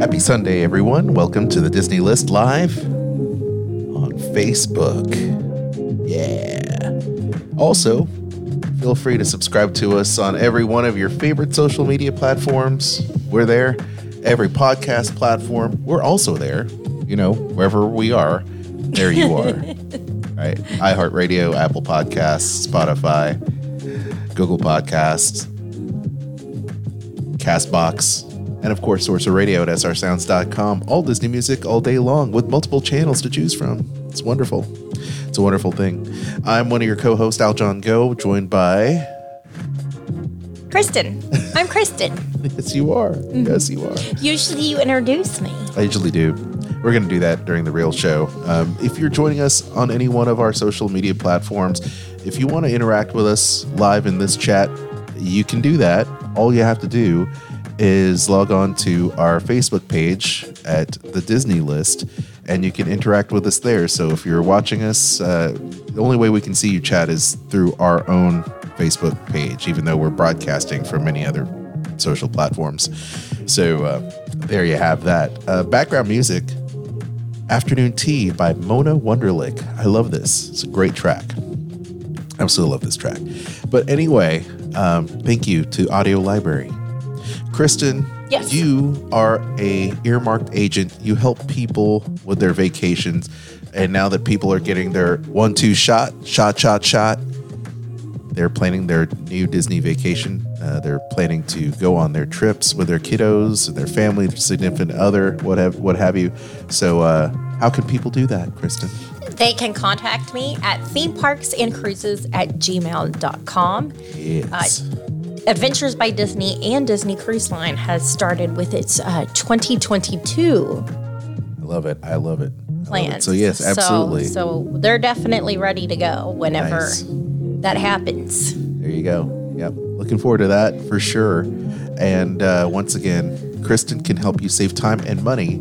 Happy Sunday, everyone. Welcome to the Disney List Live on Facebook. Yeah. Also, feel free to subscribe to us on every one of your favorite social media platforms. We're there. Every podcast platform. We're also there. You know, wherever we are, there you are. right. iHeartRadio, Apple Podcasts, Spotify, Google Podcasts, Castbox, and of course, Sorcerer Radio at srsounds.com. All Disney music all day long with multiple channels to choose from. It's wonderful. It's a wonderful thing. I'm one of your co hosts, Aljon Go, joined by. Kristen. I'm Kristen. yes, you are. Yes, you are. Usually you introduce me. I usually do. We're going to do that during the real show. Um, if you're joining us on any one of our social media platforms, if you want to interact with us live in this chat, you can do that. All you have to do is log on to our Facebook page at the Disney List, and you can interact with us there. So if you're watching us, uh, the only way we can see you chat is through our own Facebook page, even though we're broadcasting from many other social platforms. So uh, there you have that. Uh, background music Afternoon Tea by Mona Wonderlick. I love this. It's a great track. I absolutely love this track. But anyway, um, thank you to Audio Library. Kristen, Yes. you are a earmarked agent. You help people with their vacations. And now that people are getting their one two shot, shot, shot, shot, they're planning their new Disney vacation. Uh, they're planning to go on their trips with their kiddos, their family, their significant other, what have, what have you. So, uh, how can people do that, Kristen? They can contact me at themeparksandcruises at gmail.com. Yes. Adventures by Disney and Disney Cruise Line has started with its uh, 2022 I love it. I love it. I love it. plans. So, yes, absolutely. So, they're definitely ready to go whenever Nice. that happens. There you go. Yep. Looking forward to that for sure. And uh, once again, Kristen can help you save time and money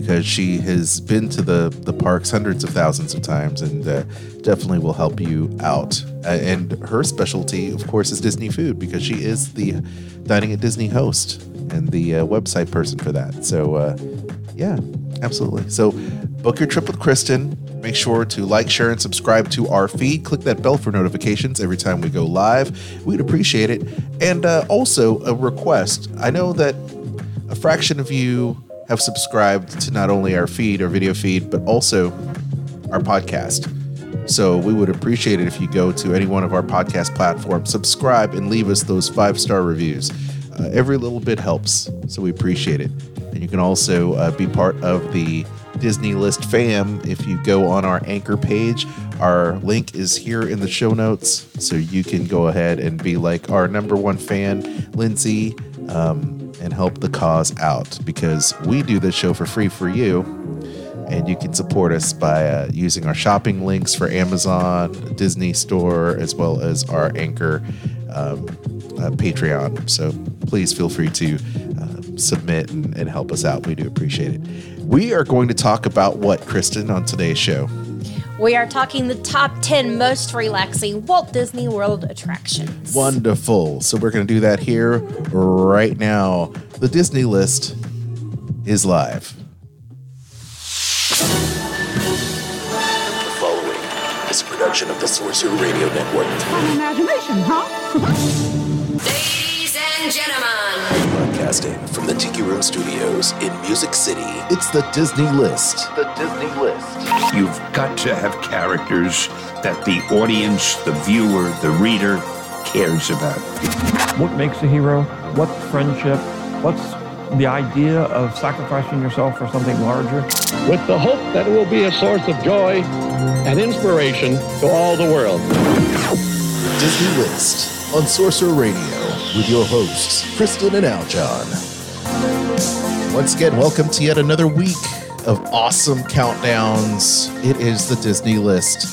because she has been to the, the parks hundreds of thousands of times and uh, definitely will help you out. Uh, and her specialty, of course, is Disney food because she is the Dining at Disney host and the uh, website person for that. So, uh, yeah, absolutely. So, book your trip with Kristen. Make sure to like, share, and subscribe to our feed. Click that bell for notifications every time we go live. We'd appreciate it. And uh, also, a request I know that a fraction of you have subscribed to not only our feed, our video feed, but also our podcast. So we would appreciate it if you go to any one of our podcast platforms, subscribe, and leave us those five star reviews. Uh, every little bit helps, so we appreciate it. And you can also uh, be part of the Disney List fam if you go on our anchor page. Our link is here in the show notes, so you can go ahead and be like our number one fan, Lindsay, um, and help the cause out because we do this show for free for you and you can support us by uh, using our shopping links for Amazon, Disney Store, as well as our Anchor um, uh, Patreon. So please feel free to uh, submit and, and help us out. We do appreciate it. We are going to talk about what, Kristen, on today's show? We are talking the top 10 most relaxing Walt Disney World attractions. Wonderful. So we're going to do that here right now. The Disney list is live. The following is a production of the Sorcerer Radio Network. An imagination, huh? Ladies and gentlemen, Broadcasting from the Tiki Room Studios in Music City. It's the Disney list. The Disney list. You've got to have characters that the audience, the viewer, the reader cares about. what makes a hero, what's friendship, what's the idea of sacrificing yourself for something larger. with the hope that it will be a source of joy and inspiration to all the world. Disney List on Sorcerer Radio with your hosts, Kristen and Aljon. Once again, welcome to yet another week of awesome countdowns. It is the Disney List.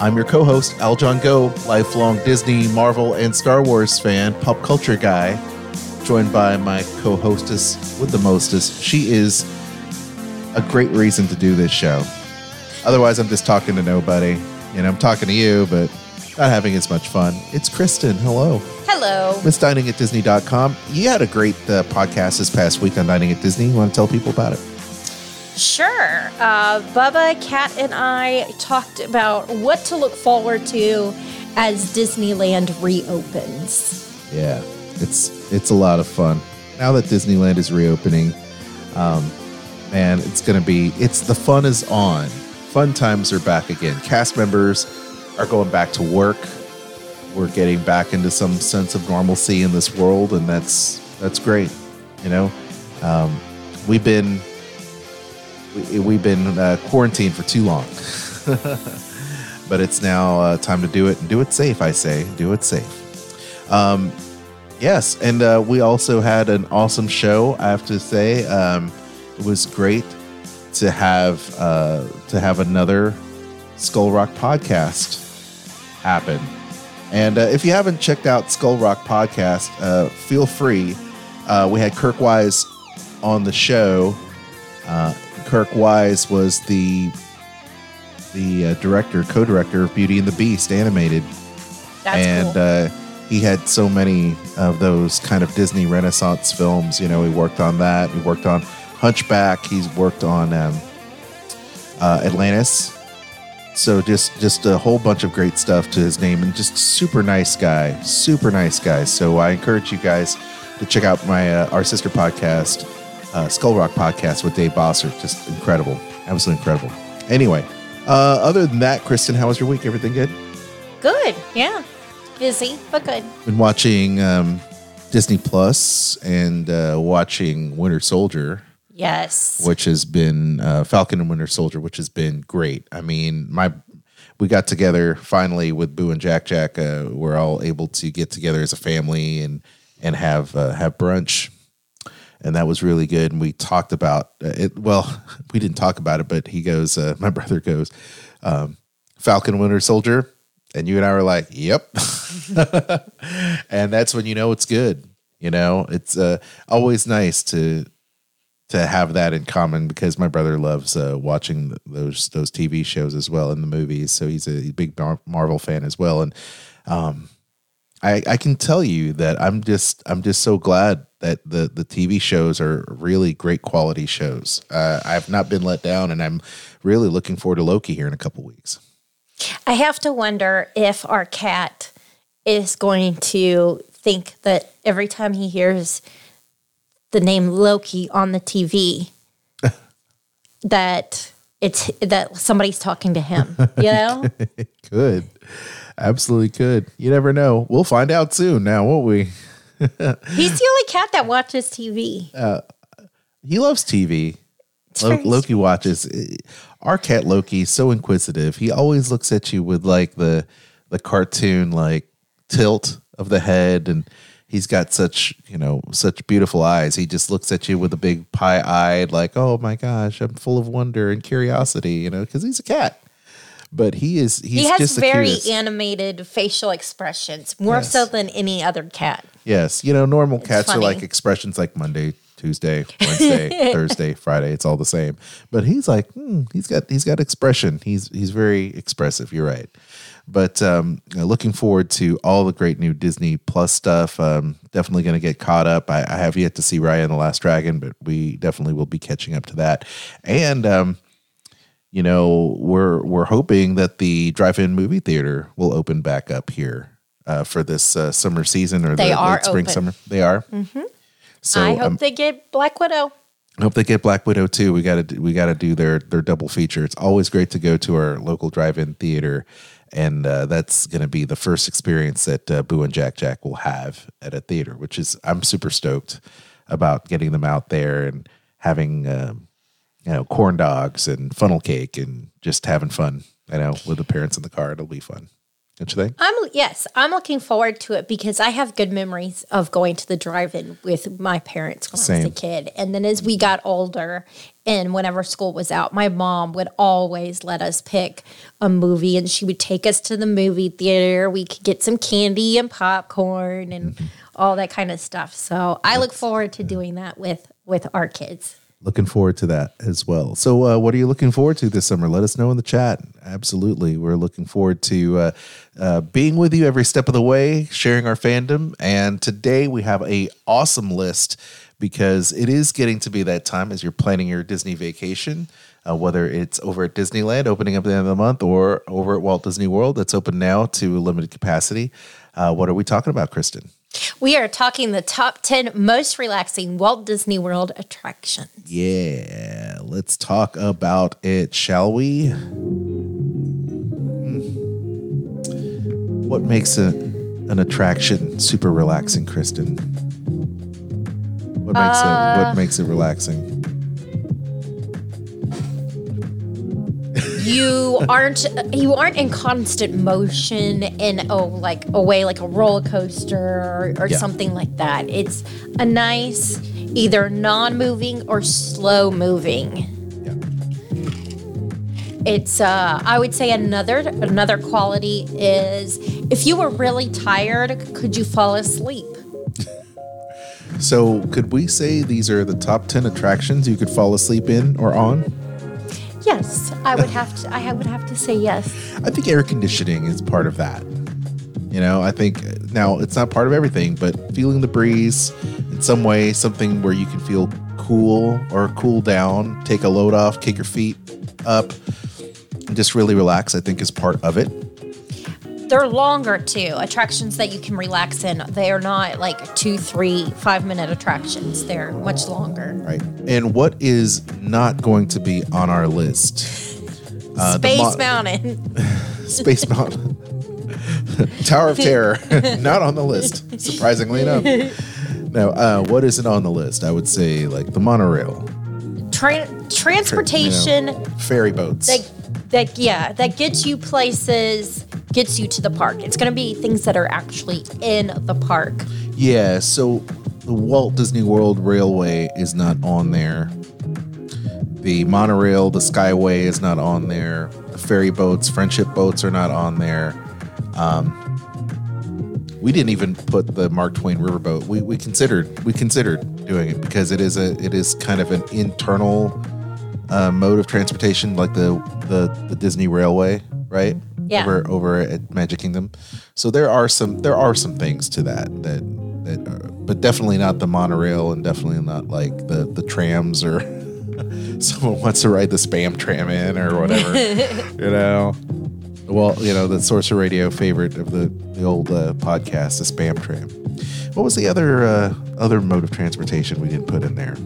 I'm your co host, Al Aljon Go, lifelong Disney, Marvel, and Star Wars fan, pop culture guy, joined by my co hostess with the mostest. She is a great reason to do this show. Otherwise, I'm just talking to nobody. You know, I'm talking to you, but not having as much fun. It's Kristen. Hello. Hello. Miss Dining at Disney.com. You had a great uh, podcast this past week on Dining at Disney. You want to tell people about it? Sure. Uh, Bubba, Kat, and I talked about what to look forward to as Disneyland reopens. Yeah, it's it's a lot of fun. Now that Disneyland is reopening, um, man, it's gonna be it's the fun is on. Fun times are back again. Cast members are going back to work. We're getting back into some sense of normalcy in this world, and that's that's great. You know, um, we've been we, we've been uh, quarantined for too long, but it's now uh, time to do it and do it safe. I say, do it safe. Um, yes, and uh, we also had an awesome show. I have to say, um, it was great to have uh, to have another Skull Rock podcast happen. And uh, if you haven't checked out Skull Rock podcast, uh, feel free. Uh, we had Kirk Wise on the show. Uh, Kirk Wise was the the uh, director, co-director of Beauty and the Beast animated That's and cool. uh, he had so many of those kind of Disney Renaissance films. You know, he worked on that. He worked on Hunchback. He's worked on um, uh, Atlantis. So just just a whole bunch of great stuff to his name, and just super nice guy, super nice guy. So I encourage you guys to check out my uh, our sister podcast, uh, Skull Rock podcast with Dave Bossert. Just incredible, absolutely incredible. Anyway, uh, other than that, Kristen, how was your week? Everything good? good. Yeah. Busy, but good. been watching um, Disney Plus and uh, watching Winter Soldier, Yes. which has been uh, Falcon and Winter Soldier, which has been great. I mean, my we got together finally with Boo and Jack Jack. Uh, we're all able to get together as a family and and have uh, have brunch, and that was really good. And we talked about uh, it. Well, we didn't talk about it, but he goes. Uh, my brother goes, um, Falcon Winter Soldier, and you and I were like, "Yep." and that's when you know it's good. You know, it's uh, always nice to to have that in common because my brother loves uh, watching those those TV shows as well in the movies. So he's a big Mar- Marvel fan as well, and um, I I can tell you that I'm just I'm just so glad that the the TV shows are really great quality shows. Uh, I've not been let down, and I'm really looking forward to Loki here in a couple weeks. I have to wonder if our cat is going to think that every time he hears the name Loki on the TV, that it's that somebody's talking to him. You know? Could absolutely could. You never know. We'll find out soon. Now, won't we? He's the only cat that watches TV. Uh, he loves TV. Lo- Loki watches. Our cat Loki so inquisitive. He always looks at you with like the the cartoon like tilt of the head, and he's got such you know such beautiful eyes. He just looks at you with a big pie eyed like, oh my gosh, I'm full of wonder and curiosity. You know, because he's a cat. But he is. He's he has just very cutest. animated facial expressions, more Yes. so than any other cat. Yes, you know, normal cats are like expressions like Monday, Tuesday, Wednesday, Thursday, Friday. It's all the same. But he's like, hmm, he's got he's got expression. He's he's very expressive. You're right. But um, looking forward to all the great new Disney Plus stuff. Um, definitely going to get caught up. I, I have yet to see Raya and the Last Dragon, but we definitely will be catching up to that. And um, you know, we're we're hoping that the drive-in movie theater will open back up here uh, for this uh, summer season or They the are late spring open. summer. They are. Mm-hmm. So I hope um, they get Black Widow. I hope they get Black Widow too. We got to we got to do their their double feature. It's always great to go to our local drive-in theater, and uh, that's going to be the first experience that uh, Boo and Jack Jack will have at a theater, which is I'm super stoked about getting them out there and having um, you know corn dogs and funnel cake and just having fun. You know, with the parents in the car, it'll be fun. Don't you think? I'm yes, I'm looking forward to it because I have good memories of going to the drive-in with my parents when I was a kid. And then as we got older and whenever school was out, my mom would always let us pick a movie and she would take us to the movie theater. We could get some candy and popcorn and Mm-hmm. all that kind of stuff. So I look forward to doing that with with our kids. Looking forward to that as well. So, uh, what are you looking forward to this summer? Let us know in the chat. Absolutely, we're looking forward to uh, uh, being with you every step of the way, sharing our fandom. And today we have a awesome list because it is getting to be that time as you're planning your Disney vacation. Uh, whether it's over at Disneyland opening up at the end of the month or over at Walt Disney World that's open now to limited capacity. Uh, what are we talking about, Kristen? We are talking the top 10 most relaxing Walt Disney World attractions. Yeah, let's talk about it, shall we? Hmm. What makes a, an attraction super relaxing, Kristen? What makes it what makes it relaxing? You aren't you aren't in constant motion in oh like a way like a roller coaster or, or Yeah. something like that. It's a nice either non-moving or slow moving. Yeah. It's uh I would say another another quality is if you were really tired, could you fall asleep? So, could we say these are the top 10 attractions you could fall asleep in or on? Yes, I would have to I would have to say yes. I think air conditioning is part of that. You know, I think now it's not part of everything, but feeling the breeze in some way, something where you can feel cool or cool down, take a load off, kick your feet up, and just really relax, I think is part of it. They're longer too. Attractions that you can relax in. They are not like two, three, five minute attractions. They're much longer. Right. And what is not going to be on our list? Uh, Space mo- Mountain. Space Mountain. Tower of Terror, not on the list, surprisingly enough. No, uh, what isn't on the list? I would say like the monorail, Tra- transportation you know, ferry boats. that that yeah, that gets you places, gets you to the park. It's gonna be things that are actually in the park. yeah, so the Walt Disney World Railway is not on there. The monorail, the Skyway is not on there. The ferry boats, friendship boats are not on there. Um, we didn't even put the Mark Twain Riverboat. We, we considered we considered doing it because it is a it is kind of an internal uh, mode of transportation, like the, the the Disney Railway, right? Yeah. Over over at Magic Kingdom. So there are some there are some things to that that that, are, but definitely not the monorail, and definitely not like the the trams or someone wants to ride the spam tram in or whatever. you know. Well, you know, the Sorcerer Radio favorite of the, the old uh, podcast, the spam tram. What was the other uh, other mode of transportation we didn't put in there?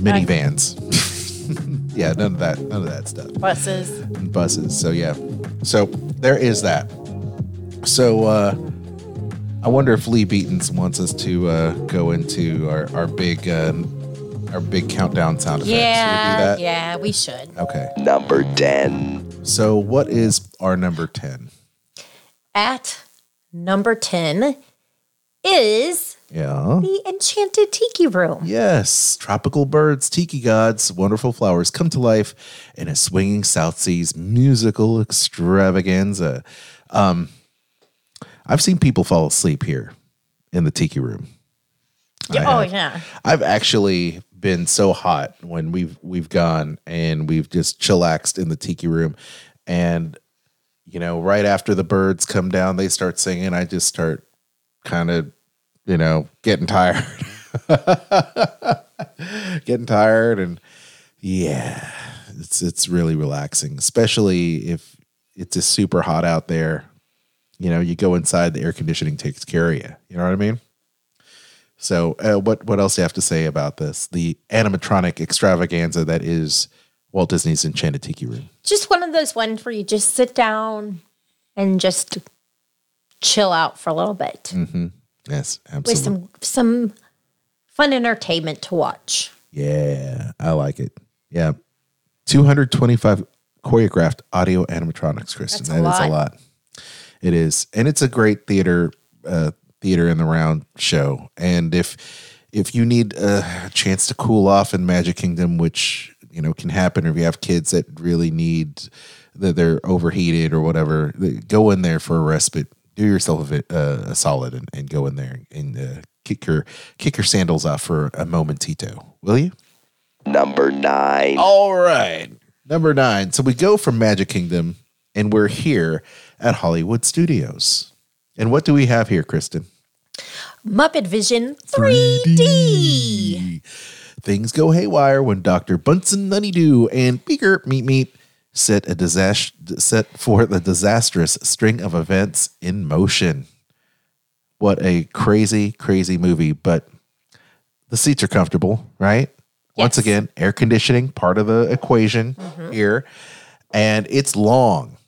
Minivans. yeah, none of that. None of that stuff. Buses. And buses. So yeah. So there is that. So uh, I wonder if Lee Beatons wants us to uh, go into our our big uh, our big countdown sound effects. Should we do Yeah, that? yeah, we should. Okay. Number 10. So what is our number ten? At number ten is Yeah. the Enchanted Tiki Room. Yes, tropical birds, tiki gods, wonderful flowers come to life in a swinging South Seas musical extravaganza. Um, I've seen people fall asleep here in the tiki room. Oh yeah. I've actually been so hot when we've we've gone and we've just chillaxed in the tiki room, and you know, right after the birds come down, they start singing. I just start kind of, you know, getting tired, getting tired, and yeah, it's it's really relaxing, especially if it's just super hot out there. You know, you go inside, the air conditioning takes care of you. You know what I mean? So, uh, what what else do you have to say about this? The animatronic extravaganza that is Walt Disney's Enchanted Tiki Room. Just one of those ones where you just sit down and just chill out for a little bit Yes, with absolutely. some some fun entertainment to watch. Yeah, I like it. Yeah, two hundred twenty-five choreographed audio animatronics, Kristen. That's a That is a lot. lot. It is, and it's a great theater uh, theater in the round show. And if if you need a chance to cool off in Magic Kingdom, which you know can happen, or if you have kids that really need that they're overheated or whatever, go in there for a respite. Do yourself a, bit, uh, a solid and, and go in there and uh, kick your kick your sandals off for a momentito, will you? Number nine. All right. Number nine. So we go from Magic Kingdom and we're here at Hollywood Studios. And what do we have here, Kristen? Muppet Vision 3D. Things go haywire when Dr. Bunsen Honeydew and Beaker Meet Meet set a disaster set forth a disastrous string of events in motion. What a crazy, crazy movie, but the seats are comfortable, right? Once again, air conditioning part of the equation here, and it's long.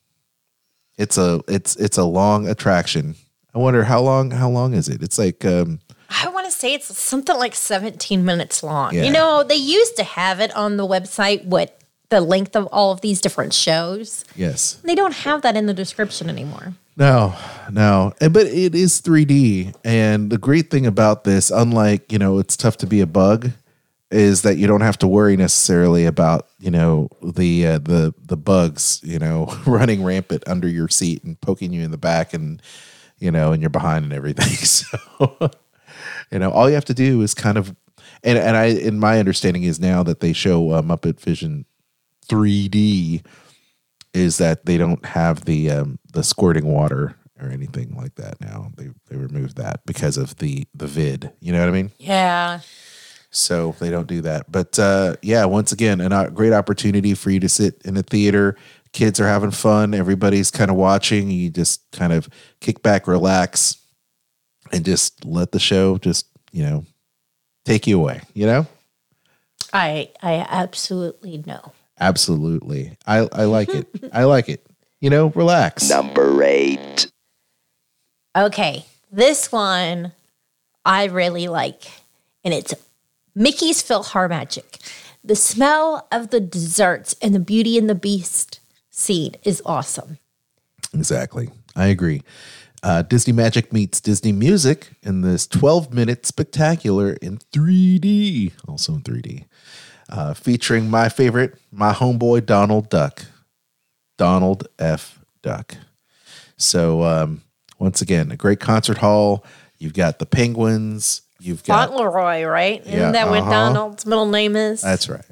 It's a it's it's a long attraction. I wonder how long how long is it? It's like um I want to say it's something like 17 minutes long. Yeah. You know, they used to have it on the website, what the length of all of these different shows. yes. They don't have that in the description anymore. No, no. But it is 3D. And the great thing about this, unlike, you know, it's tough to be a bug, is that you don't have to worry necessarily about, you know, the uh, the the bugs, you know, running rampant under your seat and poking you in the back and you know, and you're behind and everything. So you know, all you have to do is kind of and and I in my understanding is now that they show uh, Muppet Vision 3D is that they don't have the um, the squirting water or anything like that now. They they removed that because of the the vid. You know what I mean? Yeah. So they don't do that. But uh, yeah, once again, a uh, great opportunity for you to sit in a theater. Kids are having fun. Everybody's kind of watching. You just kind of kick back, relax, and just let the show just you know take you away. You know. I I absolutely know. Absolutely. I, I like it. I like it. You know, relax. Number eight. Okay, this one I really like, and it's Mickey's PhilharMagic. The smell of the desserts and the Beauty and the Beast scene is awesome. Exactly. I agree. Uh, Disney Magic meets Disney Music in this 12 minute spectacular in 3D, also in 3D, uh, featuring my favorite, my homeboy Donald Duck, Donald F. Duck. So, um, once again, a great concert hall. You've got the Penguins. You've got Fauntleroy, right? Yeah, Isn't that what uh-huh. Donald's middle name is? That's right.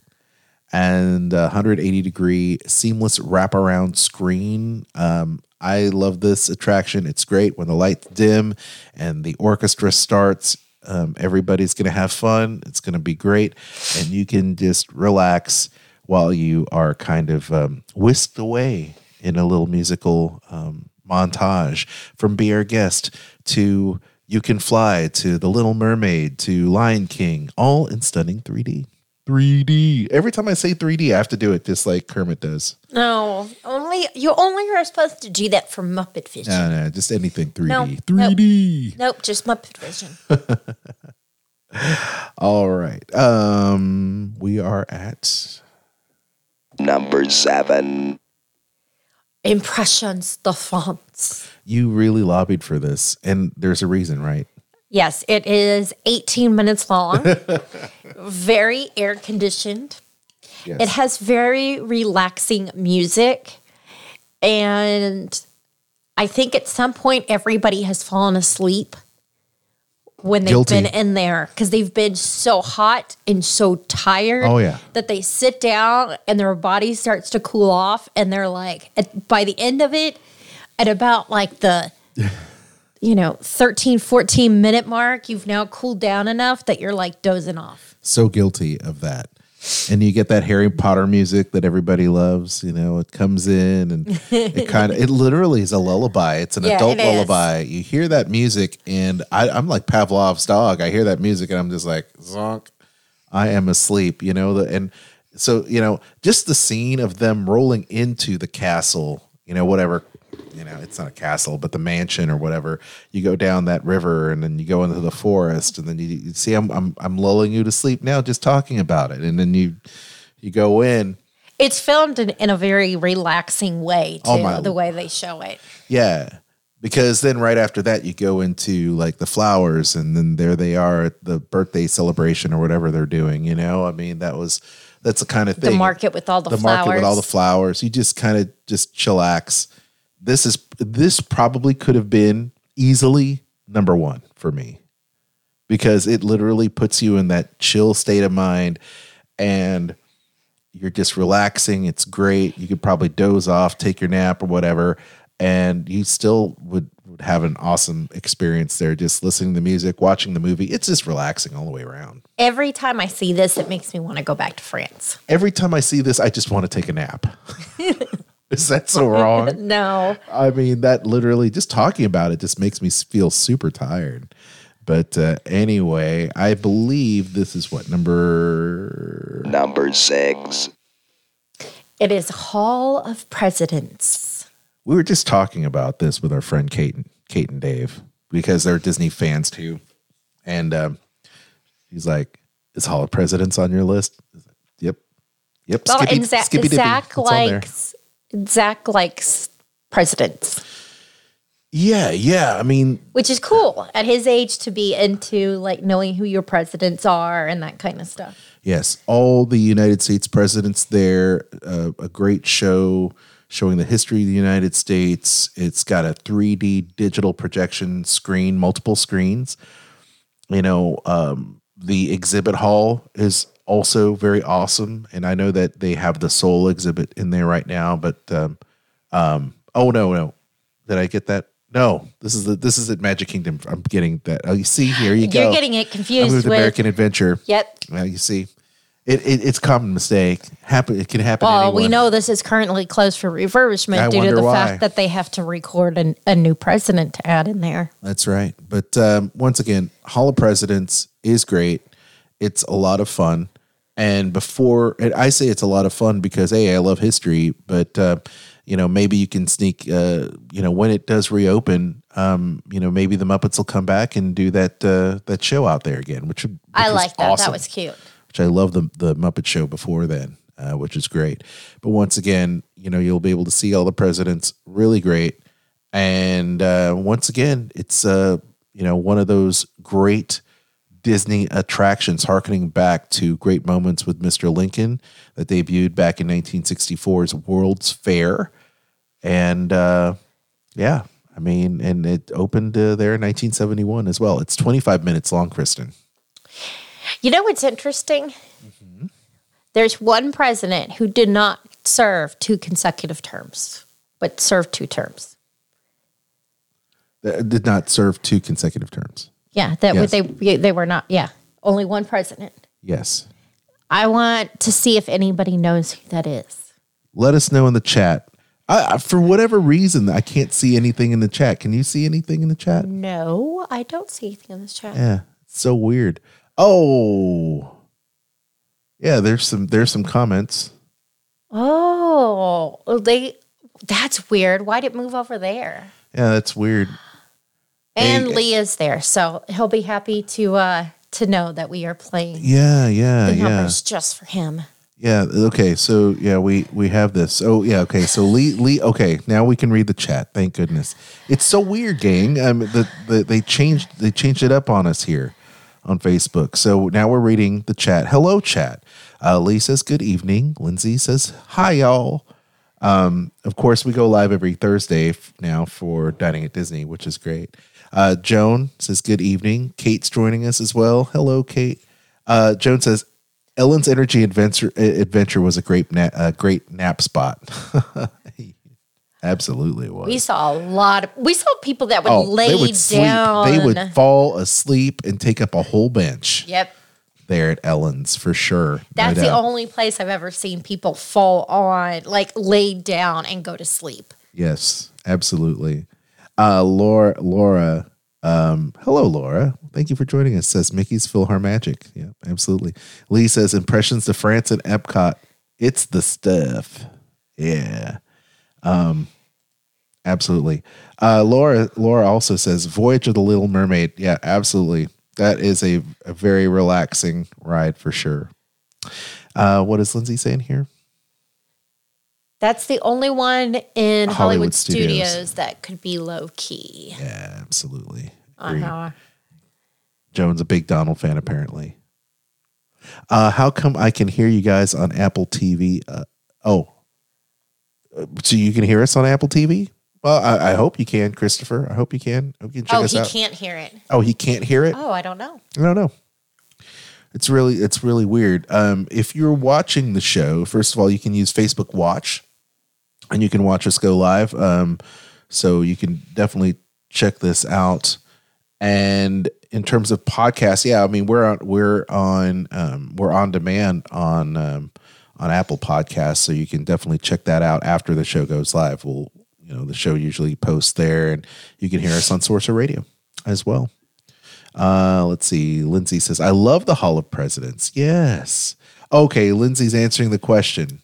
And a 180 degree seamless wraparound screen. Um, I love this attraction. It's great when the lights dim and the orchestra starts. Um, everybody's going to have fun. It's going to be great. And you can just relax while you are kind of um, whisked away in a little musical um, montage from Be Our Guest to You Can Fly to The Little Mermaid to Lion King, all in stunning 3D. 3D. Every time I say 3D, I have to do it just like Kermit does. no, only you only are supposed to do that for Muppet Vision. No, no, just anything 3D. No, 3D. Nope, just Muppet Vision. All right. Um, we are at Number seven. Impressions, de France. you really lobbied for this, and there's a reason, right? Yes, it is 18 minutes long, very air conditioned. Yes. It has very relaxing music. And I think at some point everybody has fallen asleep when they've Guilty. been in there because they've been so hot and so tired Oh, yeah. that they sit down and their body starts to cool off. And they're like, at, by the end of it, at about like the you know 13 14 minute mark you've now cooled down enough that you're like dozing off so guilty of that. And you get that Harry Potter music that everybody loves. You know, it comes in and it kind of, it literally is a lullaby. It's an Yeah, adult it lullaby. You hear that music, and I, I'm like Pavlov's dog. I hear that music, and I'm just like, zonk. I am asleep. You know, the, and so you know, just the scene of them rolling into the castle. You know, whatever. You know, it's not a castle, but the mansion or whatever. You go down that river, and then you go into the forest, and then you, you see, I'm, I'm I'm lulling you to sleep now, just talking about it, and then you you go in. it's filmed in, in a very relaxing way oh too Oh, my- the way they show it Yeah. Because then right after that you go into like the flowers and then there they are at the birthday celebration or whatever they're doing, you know? I mean, that was that's the kind of thing. the market with all the, flowers. the flowers market with all the flowers. You just kind of just chillax. This is this probably could have been easily number 1 for me. because it literally puts you in that chill state of mind and you're just relaxing. It's great. You could probably doze off, take your nap or whatever, and you still would, would have an awesome experience there just listening to music, watching the movie. It's just relaxing all the way around. Every time I see this, it makes me want to go back to France. Every time I see this, I just want to take a nap. Is that so wrong? No. I mean, that literally just talking about it just makes me feel super tired. But uh, anyway, I believe this is what number. Number six. It is Hall of Presidents. We were just talking about this with our friend Kate and Kate and Dave because they're Disney fans too, and um, he's like, "Is Hall of Presidents on your list?" Yep, yep. Well, Skippy- and Zach, Skippy Zach it's there. likes Zach likes presidents, Yeah, yeah. I mean, which is cool at his age to be into like knowing who your presidents are and that kind of stuff. Yes, all the United States presidents there. Uh, a great show showing the history of the United States. It's got a 3D digital projection screen, multiple screens. You know, um, the exhibit hall is also very awesome, and I know that they have the Soul exhibit in there right now. But um, um, oh no, no, did I get that? No, this is the this is at Magic Kingdom. I'm getting that. Oh, you see, here you go. You're getting it confused with. American Adventure. Yep. Well, you see, it, it it's common mistake. Happen. It can happen. Well, we know this is currently closed for refurbishment I due to the why. fact that they have to record an, a new president to add in there. That's right. But um, once again, Hall of Presidents is great. It's a lot of fun. And before, and I say it's a lot of fun because hey, I love history. But uh, you know, maybe you can sneak. Uh, you know, when it does reopen, um, you know, maybe the Muppets will come back and do that uh, that show out there again, which, which I like that. awesome. That was cute. which I love the the Muppet Show before then, uh, which is great. But once again, you know, you'll be able to see all the presidents. Really great, and uh, once again, it's uh, you know one of those great Disney attractions, harkening back to great moments with Mr. Lincoln that debuted back in 1964's World's Fair, and uh, yeah. I mean, and it opened uh, there in 1971 as well. It's 25 minutes long, Kristen. You know what's interesting? There's one president who did not serve two consecutive terms, but served two terms. that did not serve two consecutive terms. Yeah, that Yes. would they they were not. Yeah, only one president. Yes. I want to see if anybody knows who that is. Let us know in the chat. I, I, for whatever reason, I can't see anything in the chat. Can you see anything in the chat? No, I don't see anything in this chat. Yeah, it's so weird. Oh, yeah. There's some there's some comments. Oh, they. That's weird. Why did it move over there? Yeah, that's weird. And Lee is there, so he'll be happy to uh to know that we are playing Yeah, yeah, the yeah, numbers just for him. yeah. Okay, so yeah, we we have this. Oh yeah, okay. So Lee Lee. Okay, now we can read the chat. Thank goodness. It's so weird, gang. Um, the, the they changed they changed it up on us here on Facebook. So now we're reading the chat. Hello, chat. Uh, Lee says good evening. Lindsay says hi, y'all. Um, of course, we go live every Thursday f- now for Dining at Disney, which is great. Uh, Joan says good evening. Kate's joining us as well. Hello, Kate. Uh, Joan says Ellen's Energy Adventure Adventure was a great na- a great nap spot. Absolutely, it was. We saw a lot of we saw people that would oh, lay they would down. sleep. They would fall asleep and take up a whole bench Yep. there at Ellen's for sure. no That's the only place I've ever seen people fall on, like lay down and go to sleep. Yes, absolutely. Uh, Laura, Laura, um, hello, Laura. Thank you for joining us. Says Mickey's Philharmagic. Yeah, absolutely. Lee says impressions de France and Epcot. It's the stuff. Yeah. Um, absolutely. Uh, Laura, Laura also says Voyage of the Little Mermaid. Yeah, absolutely. That is a, a very relaxing ride for sure. Uh, what is Lindsay saying here? That's the only one in Hollywood, Hollywood Studios. Studios. that could be low key. Yeah, absolutely. Agree. Uh-huh. Joan's a big Donald fan, apparently. Uh, how come I can hear you guys on Apple TV? Uh, oh, Uh, so you can hear us on Apple TV? Well, I, I hope you can, Christopher. I hope you can. I hope you can check Oh, us he out. can't hear it. Oh, he can't hear it. Oh, I don't know. I don't know. It's really it's really weird. Um, if you're watching the show, first of all, you can use Facebook Watch, and you can watch us go live. Um, so you can definitely check this out. And in terms of podcasts, yeah, I mean we're on we're on um, we're on demand on um, on Apple Podcasts, so you can definitely check that out after the show goes live. We'll you know the show usually posts there, and you can hear us on Sorcerer Radio as well. Uh, let's see. Lindsay says, I love the Hall of Presidents. Yes. Okay. Lindsay's answering the question.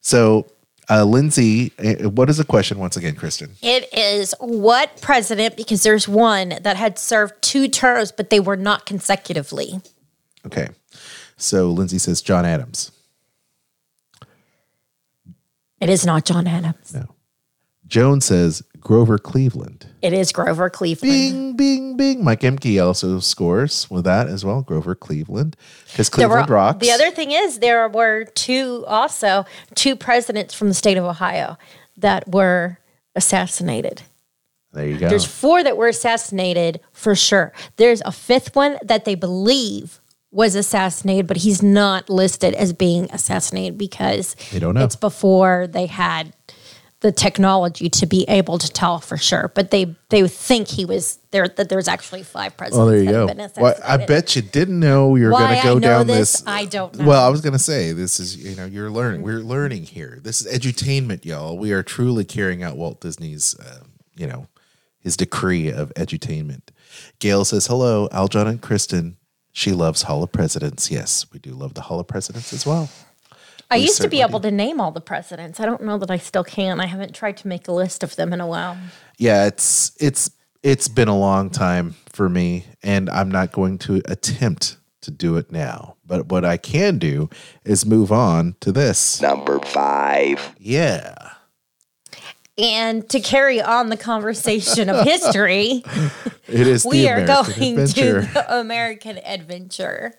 So, uh, Lindsay, uh, what is the question once again, Kristen? It is what president, because there's one that had served two terms, but they were not consecutively. Okay. So, Lindsay says, John Adams. It is not John Adams. No. Joan says, Grover Cleveland. It is Grover Cleveland. Bing, bing, bing. Mike Emke also scores with that as well. Grover Cleveland. Because There were- Cleveland rocks. The other thing is there were two also two presidents from the state of Ohio that were assassinated. there you go. There's four that were assassinated for sure. There's a fifth one that they believe was assassinated, but he's not listed as being assassinated because They don't know. it's before they had the technology to be able to tell for sure. But they they think he was there that there's actually five presidents. Oh, there you go. Well, I bet you didn't know you were going to I go know down this, this. I don't know. Well, I was going to say this is you know you're learning. We're learning here. This is edutainment, y'all. We are truly carrying out Walt Disney's uh, you know his decree of edutainment. Gail says hello, Aljon and Kristen. She loves Hall of Presidents. Yes, we do love the Hall of Presidents as well. I used to be able to name all the presidents. I don't know that I still can. I haven't tried to make a list of them in a while. yeah it's it's it's been a long time for me and i'm not going to attempt to do it now but what i can do is move on to this Number five. yeah And to carry on the conversation of history, it is we are American going adventure. to the American Adventure,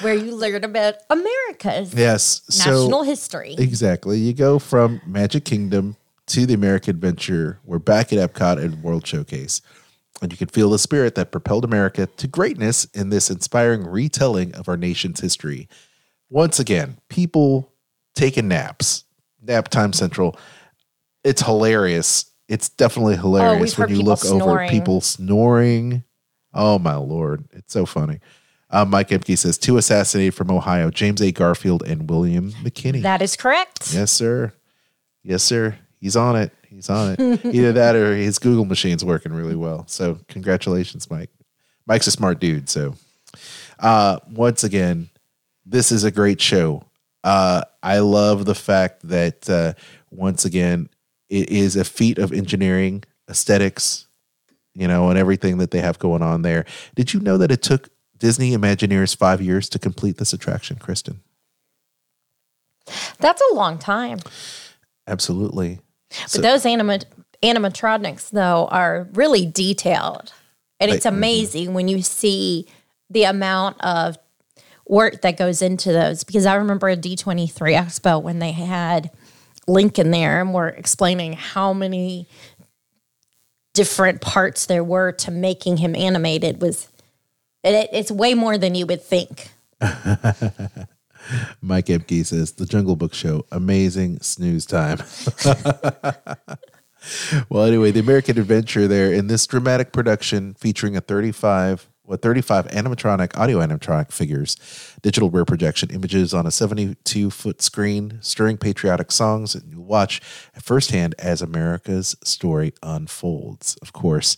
where you learn about America's yes national so history. exactly you go from magic kingdom to the american adventure we're back at epcot and world showcase and you can feel the spirit that propelled america to greatness in this inspiring retelling of our nation's history once again, people taking naps, nap time central. It's hilarious. It's definitely hilarious Oh, when you look over people snoring. Oh my lord, it's so funny. Uh, Mike Emke says two assassinated from Ohio: James A. Garfield and William McKinley. That is correct. yes, sir. Yes, sir. He's on it. He's on it. Either that or his Google machine's working really well. So congratulations, Mike. Mike's a smart dude. So uh, once again, this is a great show. Uh, I love the fact that uh, once again, it is a feat of engineering, aesthetics, you know, and everything that they have going on there. Did you know that it took Disney Imagineers five years to complete this attraction, Kristen? That's a long time. Absolutely. But those anima- animatronics, though, are really detailed. And it's mhm. amazing when you see the amount of work that goes into those. Because I remember a D23 Expo when they had Lincoln there and we're explaining how many different parts there were to making him animated was it, it's way more than you would think. Mike Epke says the Jungle Book Show, amazing snooze time. well, anyway, the American Adventure there in this dramatic production featuring a 35, what 35 animatronic, audio animatronic figures, digital rear projection images on a 72 foot screen, stirring patriotic songs, and you watch firsthand as America's story unfolds. Of course,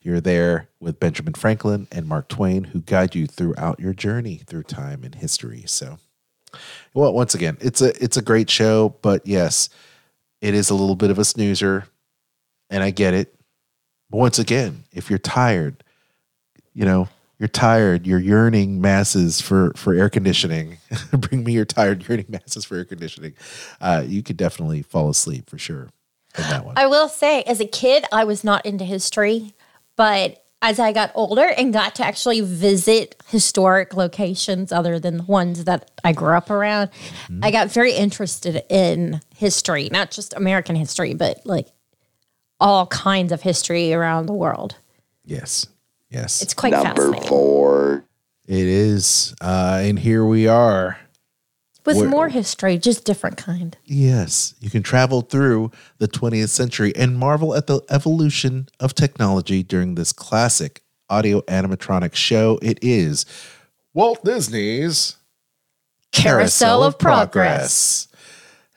you're there with Benjamin Franklin and Mark Twain, who guide you throughout your journey through time and history. So, well, once again, it's a it's a great show, but yes, it is a little bit of a snoozer, and I get it. But once again, if you're tired, you know, you're tired, you're yearning masses for for air conditioning. Bring me your tired yearning masses for air conditioning. Uh, you could definitely fall asleep for sure in that one. I will say, as a kid, I was not into history, but as I got older and got to actually visit historic locations other than the ones that I grew up around, I got very interested in history, not just American history, but like all kinds of history around the world. Yes. Yes. It's quite Number fascinating. four. it is. Uh, and here we are. With Where- more history, just different kind. Yes, you can travel through the 20th century and marvel at the evolution of technology during this classic audio animatronic show. It is Walt Disney's Carousel of Progress.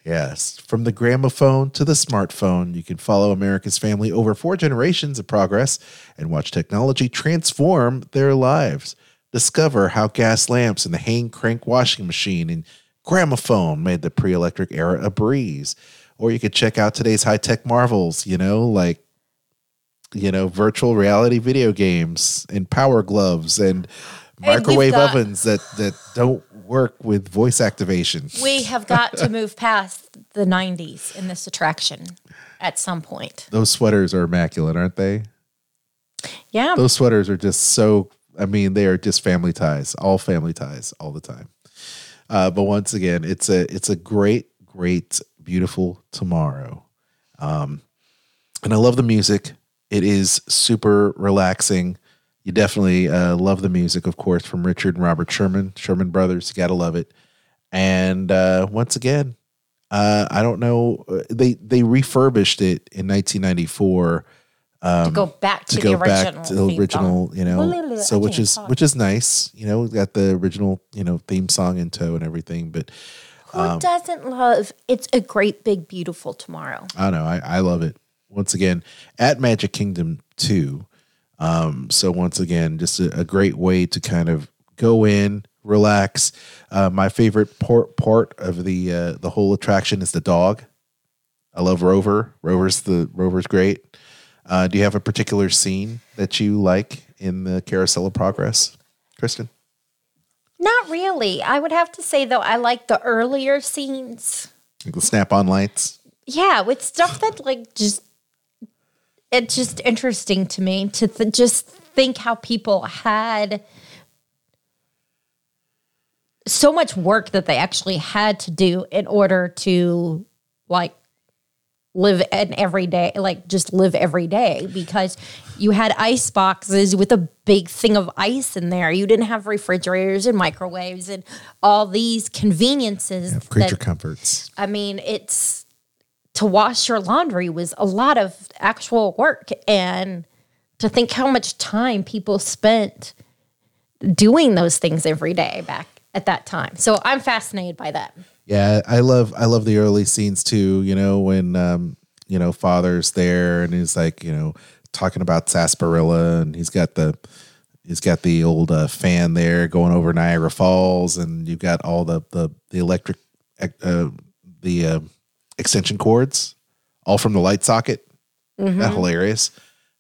Yes, from the gramophone to the smartphone, you can follow America's family over four generations of progress and watch technology transform their lives. Discover how gas lamps and the hand crank washing machine and gramophone made the pre electric era a breeze. Or you could check out today's high tech marvels, you know, like, you know, virtual reality video games and power gloves and microwave got- ovens that, that don't work with voice activation. We have got to move past the 90s in this attraction at some point. Those sweaters are immaculate, aren't they? Yeah. Those sweaters are just so. I mean, they are just family ties, all family ties, all the time. Uh, but once again, it's a it's a great, great, beautiful tomorrow, um, and I love the music. It is super relaxing. You definitely uh, love the music, of course, from Richard and Robert Sherman, Sherman Brothers. You got to love it. And uh, once again, uh, I don't know. uh, They they refurbished it in 1994 to go back to, to the go original. back to the original, song. you know. Well, So which is talk. which is nice, you know. Got the original, you know, theme song in tow and everything. But Who um, doesn't love It's a Great Big Beautiful Tomorrow? I know. I, I love it. Once again, at Magic Kingdom 2. Um, so once again, just a, a great way to kind of go in, relax. Uh, my favorite part part of the uh, the whole attraction is the dog. I love Rover. Rover's the Rover's great. Uh, do you have a particular scene that you like in the Carousel of Progress, Kristen? Not really. I would have to say, though, I like the earlier scenes. Like the snap-on lights. Yeah, with stuff that, like, just. It's just interesting to me to th- just think how people had so much work that they actually had to do in order to like live an everyday like just live every day because you had ice boxes with a big thing of ice in there you didn't have refrigerators and microwaves and all these conveniences Creature that, comforts. i mean it's to wash your laundry was a lot of actual work and to think how much time people spent doing those things every day back at that time so i'm fascinated by that Yeah, I love I love the early scenes too. You know when um, you know father's there and he's like you know talking about sarsaparilla and he's got the he's got the old uh, fan there going over Niagara Falls and you've got all the the the electric uh, the uh, extension cords all from the light socket. That hilarious.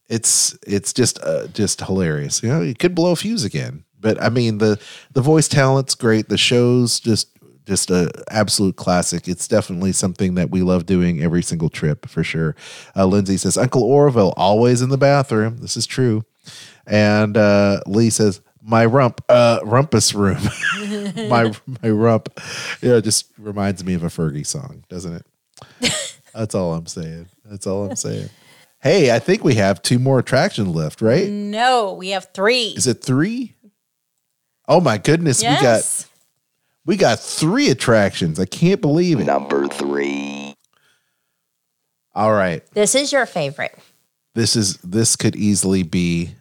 It's it's just uh, just hilarious. You know, you could blow a fuse again, but I mean the the voice talent's great. The show's just just a absolute classic. It's definitely something that we love doing every single trip for sure. Uh, Lindsay says Uncle Orville always in the bathroom. This is true, and uh, Lee says my rump uh, rumpus room. my my rump. Yeah, it just reminds me of a Fergie song, doesn't it? That's all I'm saying. That's all I'm saying. Hey, I think we have two more attractions left, right? no we have three Is it three? Oh my goodness, we got we got three attractions. I can't believe it. Number three. All right. this is your favorite This is this could easily be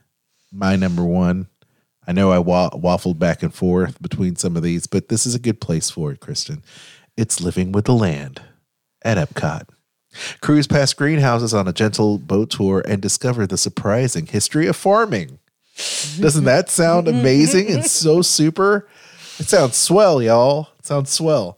my number one. I know I wa- waffled back and forth between some of these, but this is a good place for it, Kristen. It's living with the land at Epcot. Cruise past greenhouses on a gentle boat tour and discover the surprising history of farming. Doesn't that sound amazing and so super? It sounds swell, y'all. It sounds swell.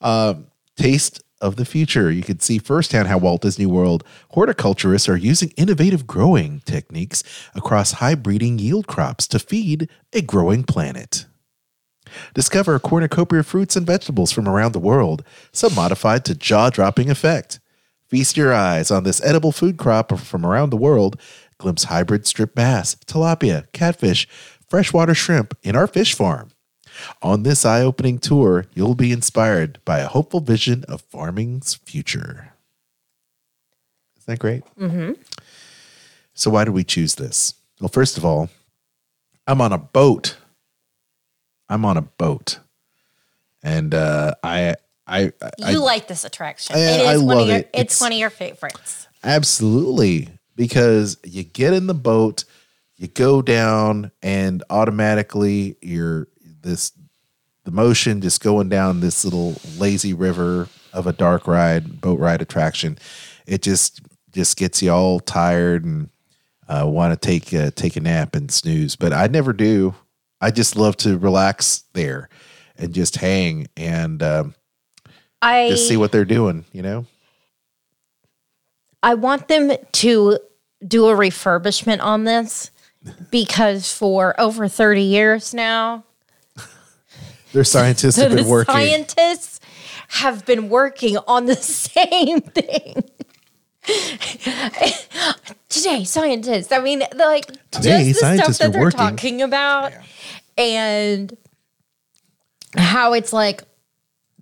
Um, taste of the future. You can see firsthand how Walt Disney World horticulturists are using innovative growing techniques across high breeding yield crops to feed a growing planet. Discover a cornucopia of fruits and vegetables from around the world, some modified to jaw dropping effect. Feast your eyes on this edible food crop from around the world. Glimpse hybrid strip bass, tilapia, catfish, freshwater shrimp in our fish farm. On this eye opening tour, you'll be inspired by a hopeful vision of farming's future. Isn't that great? Mm-hmm. So why did we choose this? Well, first of all, I'm on a boat. I'm on a boat, and uh, I, I, I You like this attraction. I- it is I one love of your, it. It's, It's- one of your favorites. Absolutely. Because you get in the boat, you go down, and automatically you're this the motion just going down this little lazy river of a dark ride, boat ride attraction. It just just gets you all tired and uh, want to take uh, take a nap and snooze. But I never do. I just love to relax there and just hang and um, I just see what they're doing. You know. I want them to do a refurbishment on this because for over 30 years now, Their scientists have been working. scientists have been working on the same thing. Today, scientists, I mean, like Today, just the scientists stuff that they're working. talking about and how it's like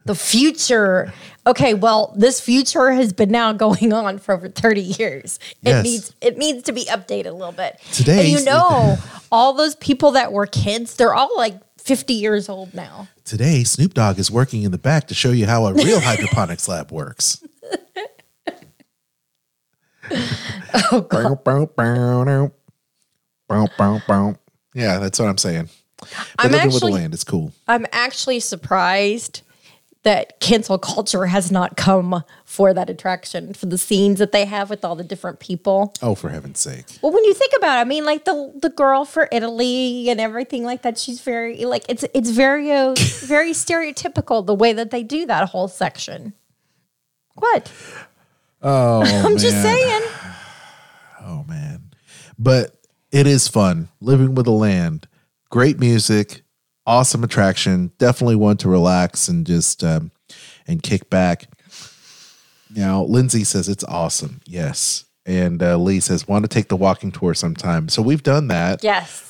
the future. Okay, well, this future has been now going on for over 30 years. It Yes. needs it needs to be updated a little bit. Today, and you know, all those people that were kids, they're all like 50 years old now. Today, Snoop Dogg is working in the back to show you how a real hydroponics lab works. Oh, Yeah, that's what I'm saying. But I'm living with actually- the land is cool. I'm actually surprised that cancel culture has not come for that attraction for the scenes that they have with all the different people. Oh, for heaven's sake! Well, when you think about it, I mean, like the the girl for Italy and everything like that, she's very like it's it's very uh, very stereotypical the way that they do that whole section. What? Oh, I'm just saying. Oh man, but it is fun living with the land. Great music, awesome attraction. Definitely one to relax and just um, and kick back. Now, Lindsay says it's awesome. Yes. And uh, Lee says, want to take the walking tour sometime. So we've done that. Yes.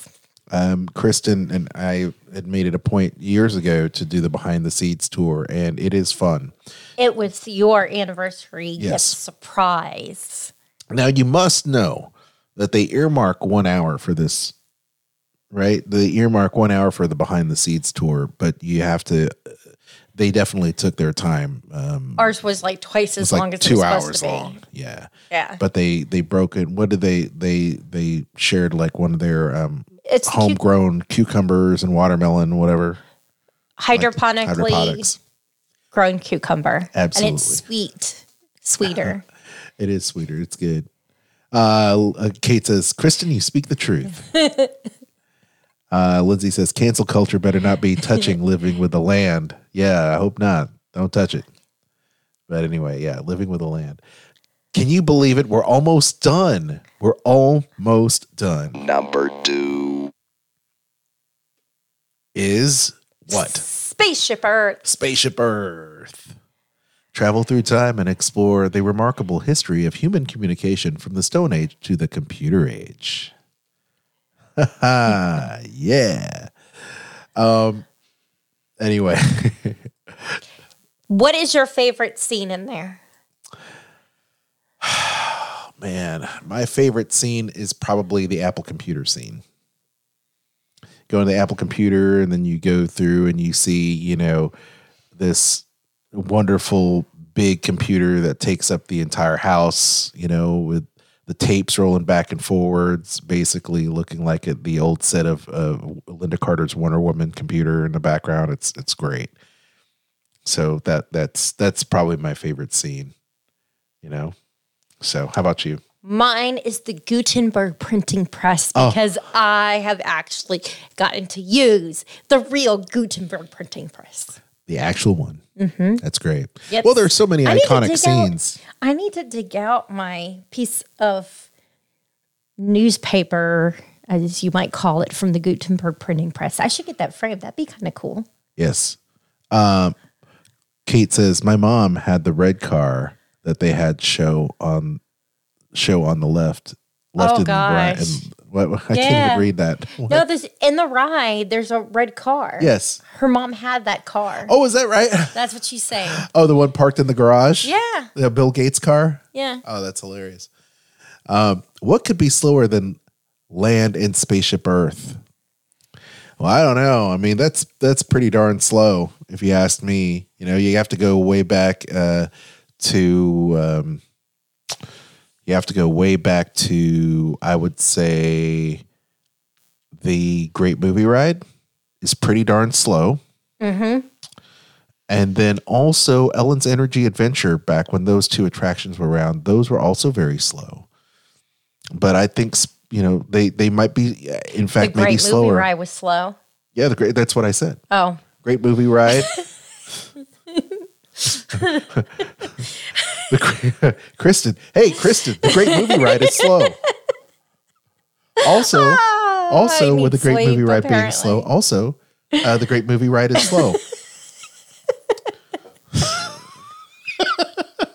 Um, Kristen and I had made it a point years ago to do the behind the seats tour, and it is fun. It was your anniversary Yes. surprise. Now, you must know that they earmark one hour for this, right? They earmark one hour for the behind the seats tour, but you have to, they definitely took their time. Um, Ours was like twice as long like as it two was hours supposed to be. long. Yeah. Yeah. But they, they broke it. What did they, they, they shared like one of their, um, It's cu- homegrown cucumbers and watermelon, whatever. hydroponically Hydroponics. grown cucumber. Absolutely. And it's sweet, sweeter. It is sweeter. It's good. Uh, uh, Kate says, Kristen, you speak the truth. uh, Lindsay says, cancel culture better not be touching living with the land. Yeah, I hope not. Don't touch it. But anyway, yeah, living with the land. Can you believe it? We're almost done. We're almost done. Number two. Is what? Spaceship Earth. Spaceship Earth. Travel through time and explore the remarkable history of human communication from the Stone Age to the computer age. yeah. Um anyway, What is your favorite scene in there? man, my favorite scene is probably the Apple computer scene. Go to the Apple computer and then you go through and you see, you know, this wonderful big computer that takes up the entire house, you know, with the tapes rolling back and forwards, basically looking like it, the old set of uh, Lynda Carter's Wonder Woman computer in the background. It's it's great. So that that's that's probably my favorite scene, you know. So how about you? Mine is the Gutenberg printing press because I have actually gotten to use the real Gutenberg printing press. The actual one. Mm-hmm. That's great. Yep. Well, there's so many I iconic dig out- scenes. I need to dig out my piece of newspaper, as you might call it, from the Gutenberg printing press. I should get that framed. That'd be kind of cool. Yes. Um, Kate says my mom had the red car that they had show on show on the left left Oh, in the ride. gosh. And, what, I can't even read that. No, there's in the ride. There's a red car. Yes. her mom had that car. Oh, is that right? That's what she's saying. Oh, the one parked in the garage? Yeah, The Bill Gates car? yeah. Oh, that's hilarious. Um, what could be slower than land in spaceship Earth? Well, I don't know. I mean, that's that's pretty darn slow, if you ask me. You know, you have to go way back uh, to. Um, you have to go way back to, I would say, the Great Movie Ride is pretty darn slow. And then also Ellen's Energy Adventure, back when those two attractions were around, those were also very slow. But I think you know they they might be, uh, in The fact, maybe great movie slower. ride was slow. Yeah, the great. That's what I said. Oh, Great movie ride. the, Kristen, hey Kristen, the great movie ride is slow. Also, also with the great sleep, movie ride being slow, also uh, the great movie ride is slow.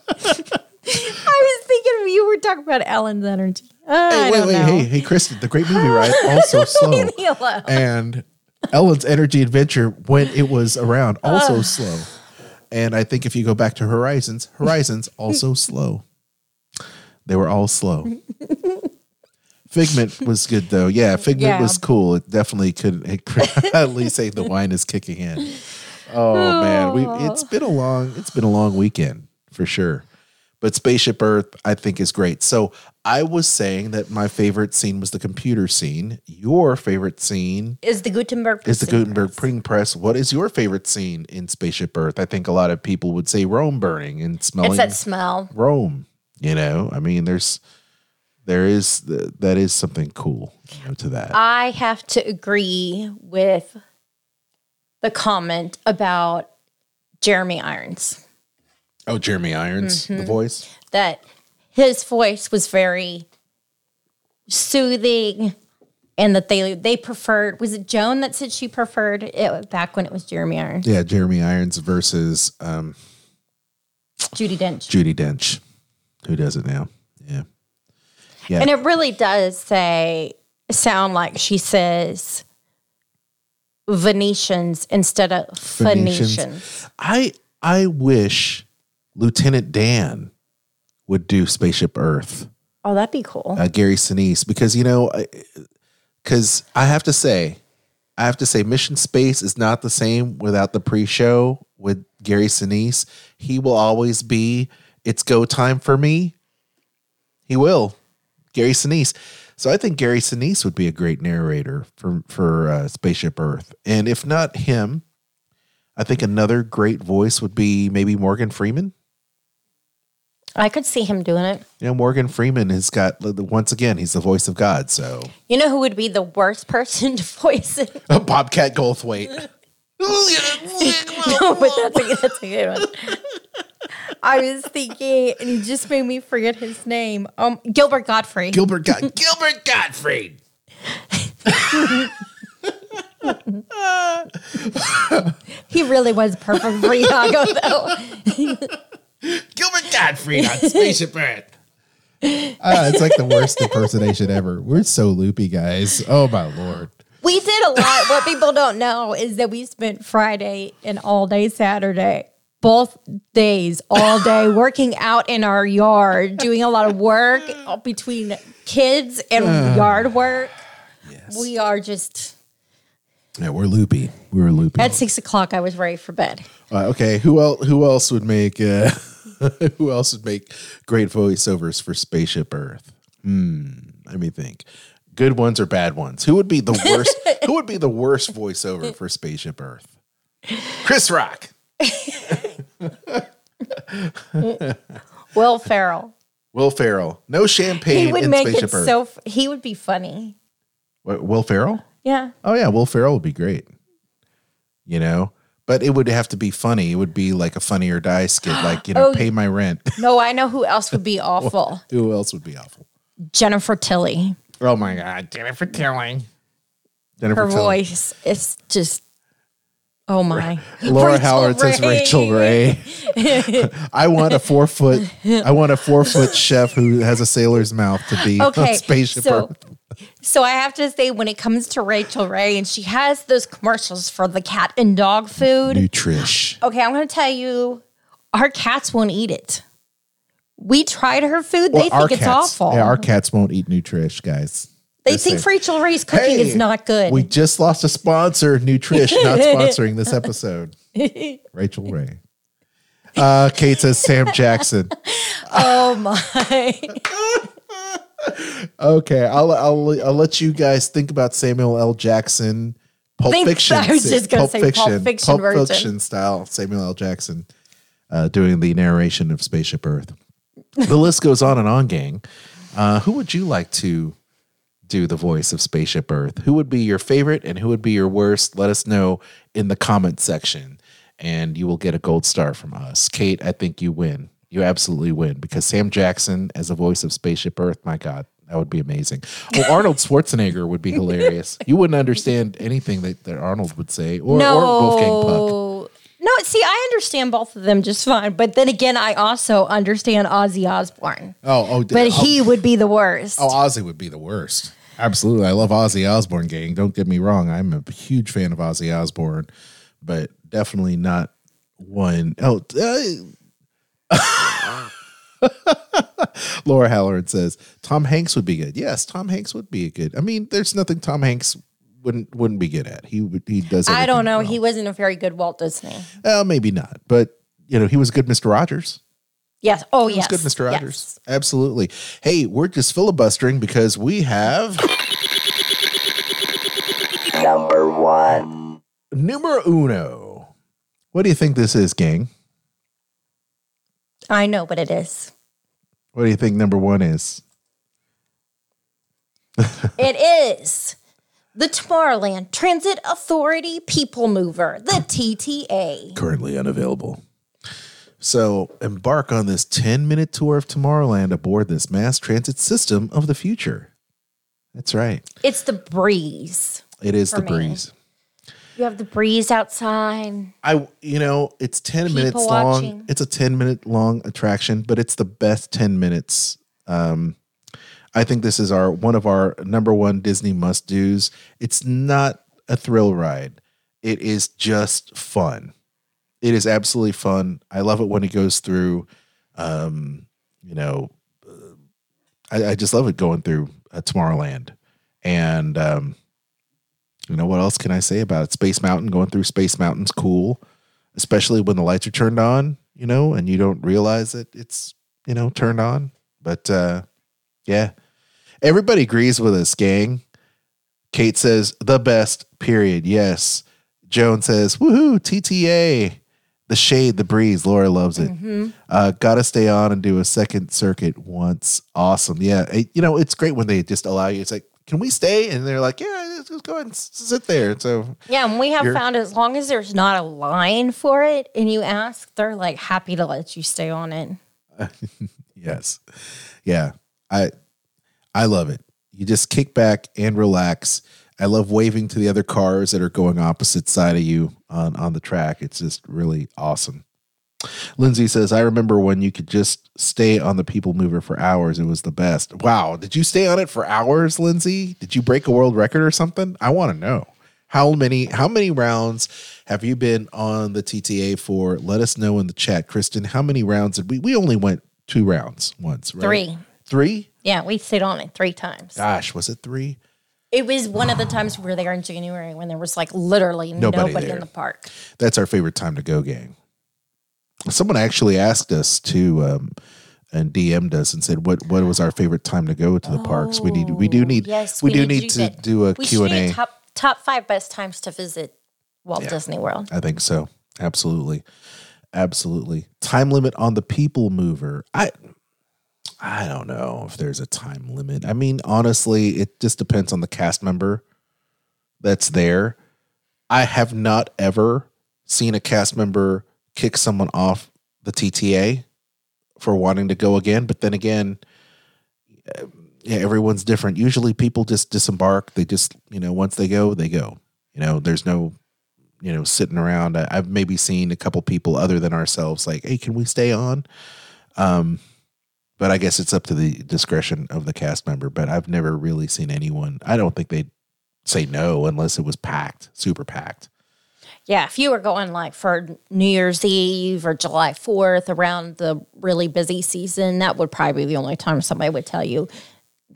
I was thinking of you were talking about Ellen's energy. Uh, Hey, wait, wait, know. hey, hey, Kristen, the great movie ride also slow. Leave me alone. and Ellen's Energy Adventure when it was around also slow. And I think if you go back to Horizons, Horizons also slow. They were all slow. Figment was good though. Yeah, Figment Yeah. was cool. It definitely could it could at least say the wine is kicking in. Oh man, we it's been a long it's been a long weekend for sure. But Spaceship Earth, I think, is great. So I was saying that my favorite scene was the computer scene. Your favorite scene Is the Gutenberg is the Gutenberg press. printing press. What is your favorite scene in Spaceship Earth? I think a lot of people would say Rome burning and smelling It's that smell. Rome. You know, I mean, there's there is that is something cool you know, to that. I have to agree with the comment about Jeremy Irons oh, Jeremy Irons, Mm-hmm. the voice. that his voice was very soothing and that they they preferred was it Joan that said she preferred it back when it was Jeremy Irons Yeah, Jeremy Irons versus um, Judi Dench Judi Dench, who does it now. Yeah, yeah. and it really does say sound like she says Venetians instead of Phoenicians. Phoenicians. I I wish Lieutenant Dan would do Spaceship Earth. Oh, that'd be cool. uh, Gary Sinise because you know, because I have to say, I have to say, Mission Space is not the same without the pre-show with Gary Sinise. He will always be. It's go time for me. He will, Gary Sinise. So I think Gary Sinise would be a great narrator for for uh, Spaceship Earth, and if not him, I think another great voice would be maybe Morgan Freeman. I could see him doing it. You know, Morgan Freeman has got once again, he's the voice of God. So You know who would be the worst person to voice it? Bobcat Goldthwait. no, but that's a, that's a good one. I was thinking, and he just made me forget his name. Um, Gilbert Godfrey. Gilbert God- Gilbert Gottfried. he really was perfect for Iago, though. Gilbert Gottfried on Spaceship Earth. Ah, it's like the worst impersonation ever. We're so loopy, guys. Oh my lord. We did a lot. What people don't know is that we spent Friday and all day Saturday, both days, all day, working out in our yard, doing a lot of work between kids and yard work. Yes. We are just Yeah, we're loopy. We were loopy. at six o'clock. I was ready for bed. Uh, okay, who else? Who else would make? Who else would make great voiceovers for Spaceship Earth? Hmm. Let me think. Good ones or bad ones? Who would be the worst? who would be the worst voiceover for Spaceship Earth? Chris Rock. Will Ferrell. Will Ferrell. No champagne He would make Spaceship it Earth. so. f- He would be funny. What, Will Ferrell? Yeah. Oh yeah, Will Ferrell would be great. You know, but it would have to be funny. It would be like a funny or die skit, like you know, Oh. pay my rent. No, I know who else would be awful. Who else would be awful? Jennifer Tilly. Oh my God, Jennifer Tilly. Jennifer Her Tilly. voice is just Oh my. Laura Rachel Howard says Ray. Rachael Ray. I want a four foot. I want a four foot chef who has a sailor's mouth to be on Okay. spaceship So, Earth. So I have to say, when it comes to Rachael Ray, and she has those commercials for the cat and dog food. Nutrish. Okay, I'm going to tell you, our cats won't eat it. We tried her food. They our think it's cats- awful. Yeah, our cats won't eat Nutrish, guys. they think. Rachael Ray's cooking Hey, is not good. We just lost a sponsor, Nutrish, not sponsoring this episode. Rachael Ray. Uh, Kate says Sam Jackson. oh my. Okay, I'll, I'll I'll let you guys think about Samuel L. Jackson, Pulp Think- Fiction, I was just gonna Pulp say Pulp Fiction, Fiction Pulp version. Fiction style Samuel L. Jackson uh, doing the narration of Spaceship Earth. The list goes on and on, gang. Uh, who would you like to do the voice of Spaceship Earth? Who would be your favorite and who would be your worst? Let us know in the comment section, and you will get a gold star from us. Kate, I think you win. You absolutely win because Sam Jackson as a voice of Spaceship Earth, my God, that would be amazing. Well, Arnold Schwarzenegger would be hilarious. You wouldn't understand anything that, that Arnold would say, or, or Wolfgang Puck. no. No, see, I understand both of them just fine. But then again, I also understand Ozzy Osbourne. Oh, oh, But oh, he would be the worst. Oh, Ozzy would be the worst. Absolutely. I love Ozzy Osbourne gang. Don't get me wrong. I'm a huge fan of Ozzy Osbourne, but definitely not one. Oh, uh, Laura Halloran says Tom Hanks would be good. Yes, Tom Hanks would be a good. I mean, there's nothing Tom Hanks wouldn't wouldn't be good at. He would he does. I don't know. well. He wasn't a very good Walt Disney. well, maybe not, but you know, he was good Mr. Rogers. Yes. Oh, He yes. was good, Mr. Yes. Rogers. Absolutely. Hey, we're just filibustering because we have Number one. numero uno. What do you think this is, gang? I know what it is. What do you think number one is? It is the Tomorrowland Transit Authority People Mover, the TTA. Currently unavailable. So embark on this 10 minute tour of Tomorrowland aboard this mass transit system of the future. That's right. It's the breeze. It is the me. breeze. You have the breeze outside. I you know, it's 10 People minutes watching. long. It's a 10 minute long attraction, but it's the best 10 minutes. Um I think this is our one of our number one Disney must do's. It's not a thrill ride. It is just fun. It is absolutely fun. I love it when it goes through um you know uh, I, I just love it going through uh, Tomorrowland. And um you know what else can I say about it? Space Mountain going through Space Mountain's cool, especially when the lights are turned on, you know, and you don't realize that it's, you know, turned on. But uh yeah. Everybody agrees with us, gang. Kate says the best, period. Yes. Joan says, woohoo, TTA. The shade, the breeze. Laura loves it. Uh, gotta stay on and do a second circuit once. Awesome. Yeah. It- you know, it's great when they just allow you. It's like, can we stay? And they're like, yeah, just go ahead and sit there. So Yeah, and we have found as long as there's not a line for it and you ask, they're like happy to let you stay on it. Yes. Yeah. I I love it. You just kick back and relax. I love waving to the other cars that are going opposite side of you on on the track. It's just really awesome. Lindsay says, I remember when you could just stay on the people mover for hours. It was the best. Wow. Did you stay on it for hours, Lindsay? Did you break a world record or something? I want to know. How many how many rounds have you been on the TTA for? Let us know in the chat. Kristen, how many rounds did we we only went two rounds once, right? Three. Three? Yeah, we stayed on it three times. Gosh, was it three? It was one of the times we were there in January when there was like literally Nobody nobody, in the park. That's our favorite time to go, gang. Someone actually asked us to um, and DM'd us and said what what was our favorite time to go to the parks. We need we do need Oh, Yes, we, do need need to that. do a we Q and do A. top top five best times to visit Walt Disney World. I think so. Absolutely. Absolutely. Time limit on the people mover. I I don't know if there's a time limit. I mean, honestly, it just depends on the cast member that's there. I have not ever seen a cast member kick someone off the TTA for wanting to go again, but then again, yeah, everyone's different. Usually people just disembark. They just, you know, once they go, they go. You know, there's no you know, sitting around. I, I've maybe seen a couple people other than ourselves like, "Hey, can we stay on?" Um, but I guess it's up to the discretion of the cast member. But I've never really seen anyone. I don't think they'd say no unless it was packed, super packed. Yeah, if you were going like for New Year's Eve or July 4th around the really busy season, that would probably be the only time somebody would tell you,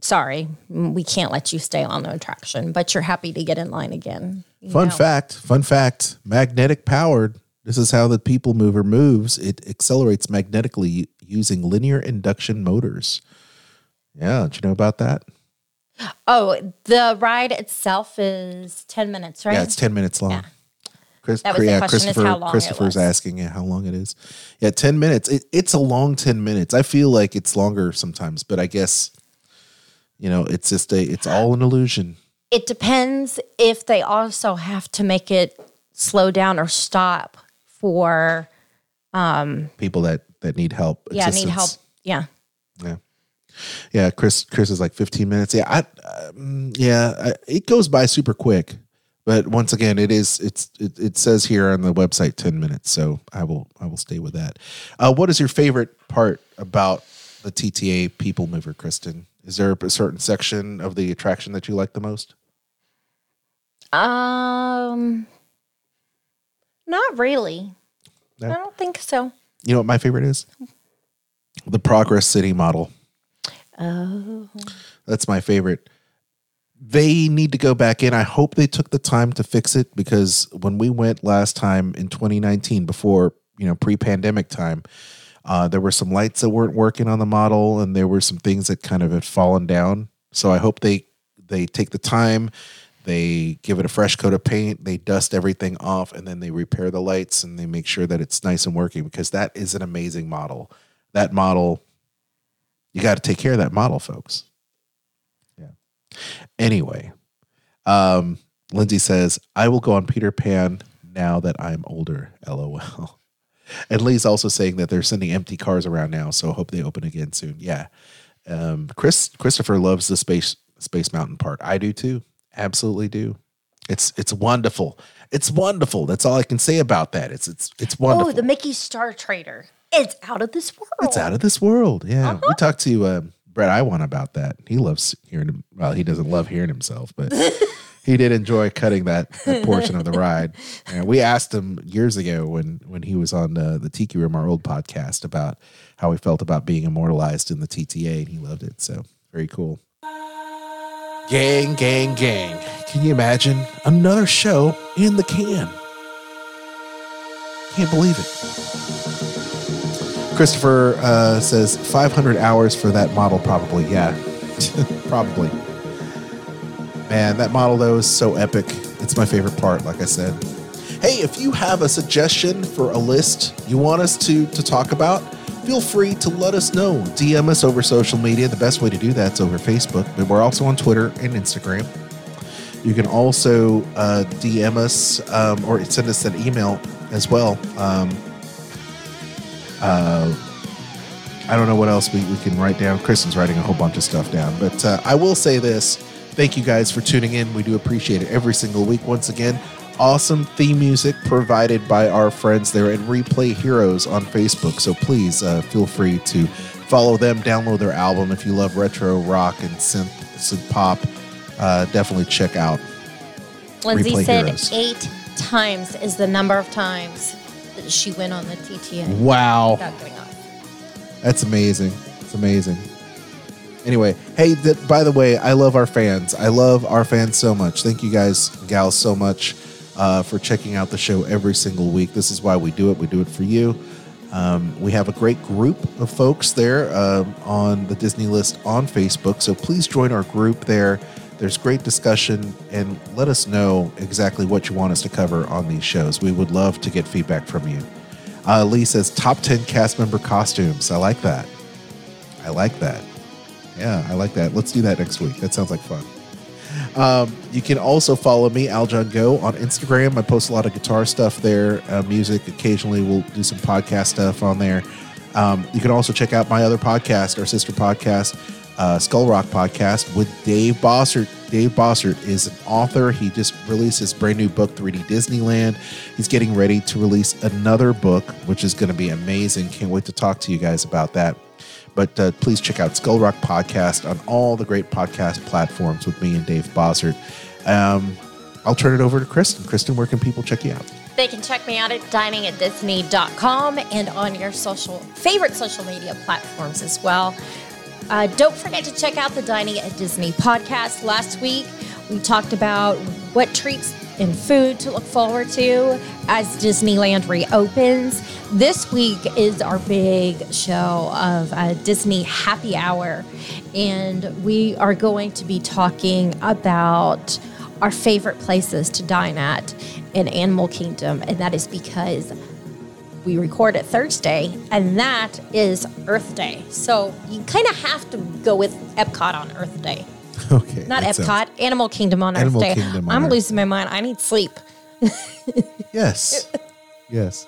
sorry, mm, we can't let you stay on the attraction, but you're happy to get in line again. Fun know? fact, fun fact, magnetic powered. This is how the people mover moves. It accelerates magnetically using linear induction motors. Yeah, did you know about that? Oh, the ride itself is 10 minutes, right? Yeah, it's 10 minutes long. Yeah. Chris, That was the yeah, question, is Christopher, how long it Christopher's was. asking yeah, how long it is. Yeah, 10 minutes. It, it's a long 10 minutes. I feel like it's longer sometimes, but I guess, you know, it's just a, it's all an illusion. It depends if they also have to make it slow down or stop for, um, People that, that need help. yeah, need help. Yeah. Yeah. Yeah, Chris. Chris is like 15 minutes. Yeah, I, um, yeah, I, it goes by super quick. But once again, it is. It's. It, it says here on the website 10 minutes. So I will. I will stay with that. Uh, what is your favorite part about the TTA People Mover, Kristen? Is there a certain section of the attraction that you like the most? Um, not really. No? I don't think so. You know what my favorite is? The Progress City model. Oh, That's my favorite. They need to go back in. I hope they took the time to fix it because when we went last time in 2019, before you know pre-pandemic time, uh, there were some lights that weren't working on the model, and there were some things that kind of had fallen down. So I hope they they take the time, they give it a fresh coat of paint, they dust everything off, and then they repair the lights and they make sure that it's nice and working because that is an amazing model. That model, you got to take care of that model, folks. Anyway, um, Lindsay says, I will go on Peter Pan now that I'm older. LOL. And Lee's also saying that they're sending empty cars around now, so I hope they open again soon. Yeah. Um, Chris Christopher loves the space Space Mountain part. I do too. Absolutely do. It's it's wonderful. It's wonderful. That's all I can say about that. It's it's it's wonderful. oh, the Mickey Star Trader. It's out of this world. It's out of this world. Yeah. We talked to um, Brett Iwan about that. He loves hearing. Well, he doesn't love hearing himself, but he did enjoy cutting that, that portion of the ride. And we asked him years ago when when he was on uh, the Tiki Room, our old podcast, about how he felt about being immortalized in the TTA, and he loved it. So very cool. Gang, gang, gang. Can you imagine another show in the can? Can't believe it. Christopher uh, says 500 hours for that model, probably. Yeah, probably. Man, that model, though, is so epic. It's my favorite part, like I said. Hey, if you have a suggestion for a list you want us to, to talk about, feel free to let us know. DM us over social media. The best way to do that's over Facebook, but we're also on Twitter and Instagram. You can also uh, DM us um, or send us an email as well. Um, uh, I don't know what else we, we can write down. Kristen's writing a whole bunch of stuff down. But uh, I will say this thank you guys for tuning in. We do appreciate it every single week. Once again, awesome theme music provided by our friends there at Replay Heroes on Facebook. So please uh, feel free to follow them, download their album. If you love retro rock and synth, synth pop, uh, definitely check out. Lindsay Replay said Heroes. eight times is the number of times she went on the TTA Wow. without getting off. That's amazing. It's amazing. Anyway, hey, th- by the way, I love our fans. I love our fans so much. Thank you guys, gals, so much uh, for checking out the show every single week. This is why we do it. We do it for you. Um, we have a great group of folks there um, on the Disney list on Facebook. So please join our group there. There's great discussion and let us know exactly what you want us to cover on these shows. We would love to get feedback from you. Uh, Lee says top 10 cast member costumes. I like that. I like that. Yeah, I like that. Let's do that next week. That sounds like fun. Um, you can also follow me, Aljon Go, on Instagram. I post a lot of guitar stuff there, uh, music. Occasionally, we'll do some podcast stuff on there. Um, you can also check out my other podcast, our sister podcast, uh, Skull Rock podcast with Dave Bossert. Dave Bossert is an author. He just released his brand new book, 3D Disneyland. He's getting ready to release another book, which is going to be amazing. Can't wait to talk to you guys about that. But uh, please check out Skull Rock Podcast on all the great podcast platforms with me and Dave Bossert. Um, I'll turn it over to Kristen. Kristen, where can people check you out? They can check me out at diningatdisney.com and on your social favorite social media platforms as well. Uh, don't forget to check out the Dining at Disney podcast. Last week, we talked about what treats and food to look forward to as Disneyland reopens. This week is our big show of uh, Disney Happy Hour, and we are going to be talking about our favorite places to dine at in Animal Kingdom, and that is because we record it Thursday, and that is Earth Day. So you kind of have to go with Epcot on Earth Day. Okay. Not Epcot, sounds- Animal Kingdom on Animal Earth Day. Kingdom I'm Earth. losing my mind. I need sleep. Yes. yes.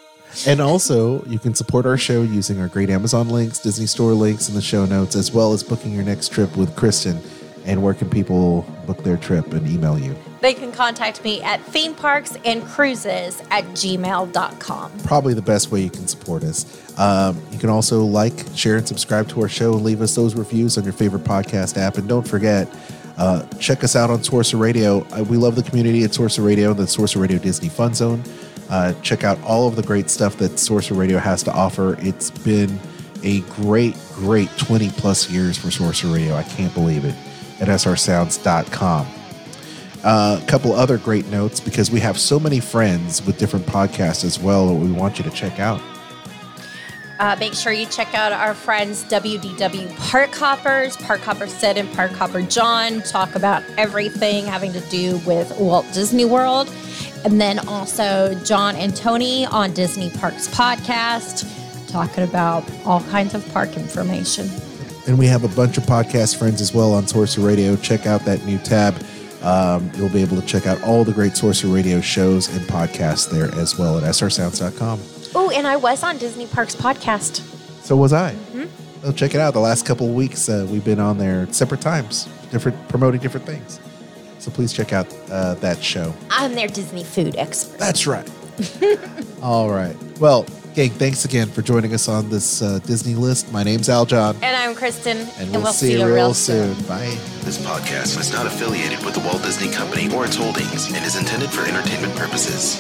And also, you can support our show using our great Amazon links, Disney Store links in the show notes, as well as booking your next trip with Kristen. And where can people book their trip and email you? They can contact me at theme parks and cruises at gmail.com. Probably the best way you can support us. Um, you can also like, share, and subscribe to our show and leave us those reviews on your favorite podcast app. And don't forget, uh, check us out on Sorcerer Radio. Uh, we love the community at Sorcerer Radio, the Sorcerer Radio Disney Fun Zone. Uh, check out all of the great stuff that Sorcerer Radio has to offer. It's been a great, great 20 plus years for Sorcerer Radio. I can't believe it. At srsounds.com. Uh, a couple other great notes because we have so many friends with different podcasts as well that we want you to check out. Uh, make sure you check out our friends WDW Park Hoppers, Park Hopper Sid and Park Hopper John talk about everything having to do with Walt Disney World. And then also John and Tony on Disney Parks Podcast talking about all kinds of park information. And we have a bunch of podcast friends as well on Sorcerer Radio. Check out that new tab. Um, you'll be able to check out all the great Sorcerer Radio shows and podcasts there as well at srsounds.com. Oh, and I was on Disney Parks Podcast. So was I. Oh, check it out. The last couple of weeks, uh, we've been on there separate times, different promoting different things. So please check out uh, that show. I'm their Disney food expert. That's right. All right. Well, gang, thanks again for joining us on this uh, Disney list. My name's Aljon, And I'm Kristen. and we'll, see, you real soon. Bye. This podcast is not affiliated with the Walt Disney Company or its holdings and is intended for entertainment purposes.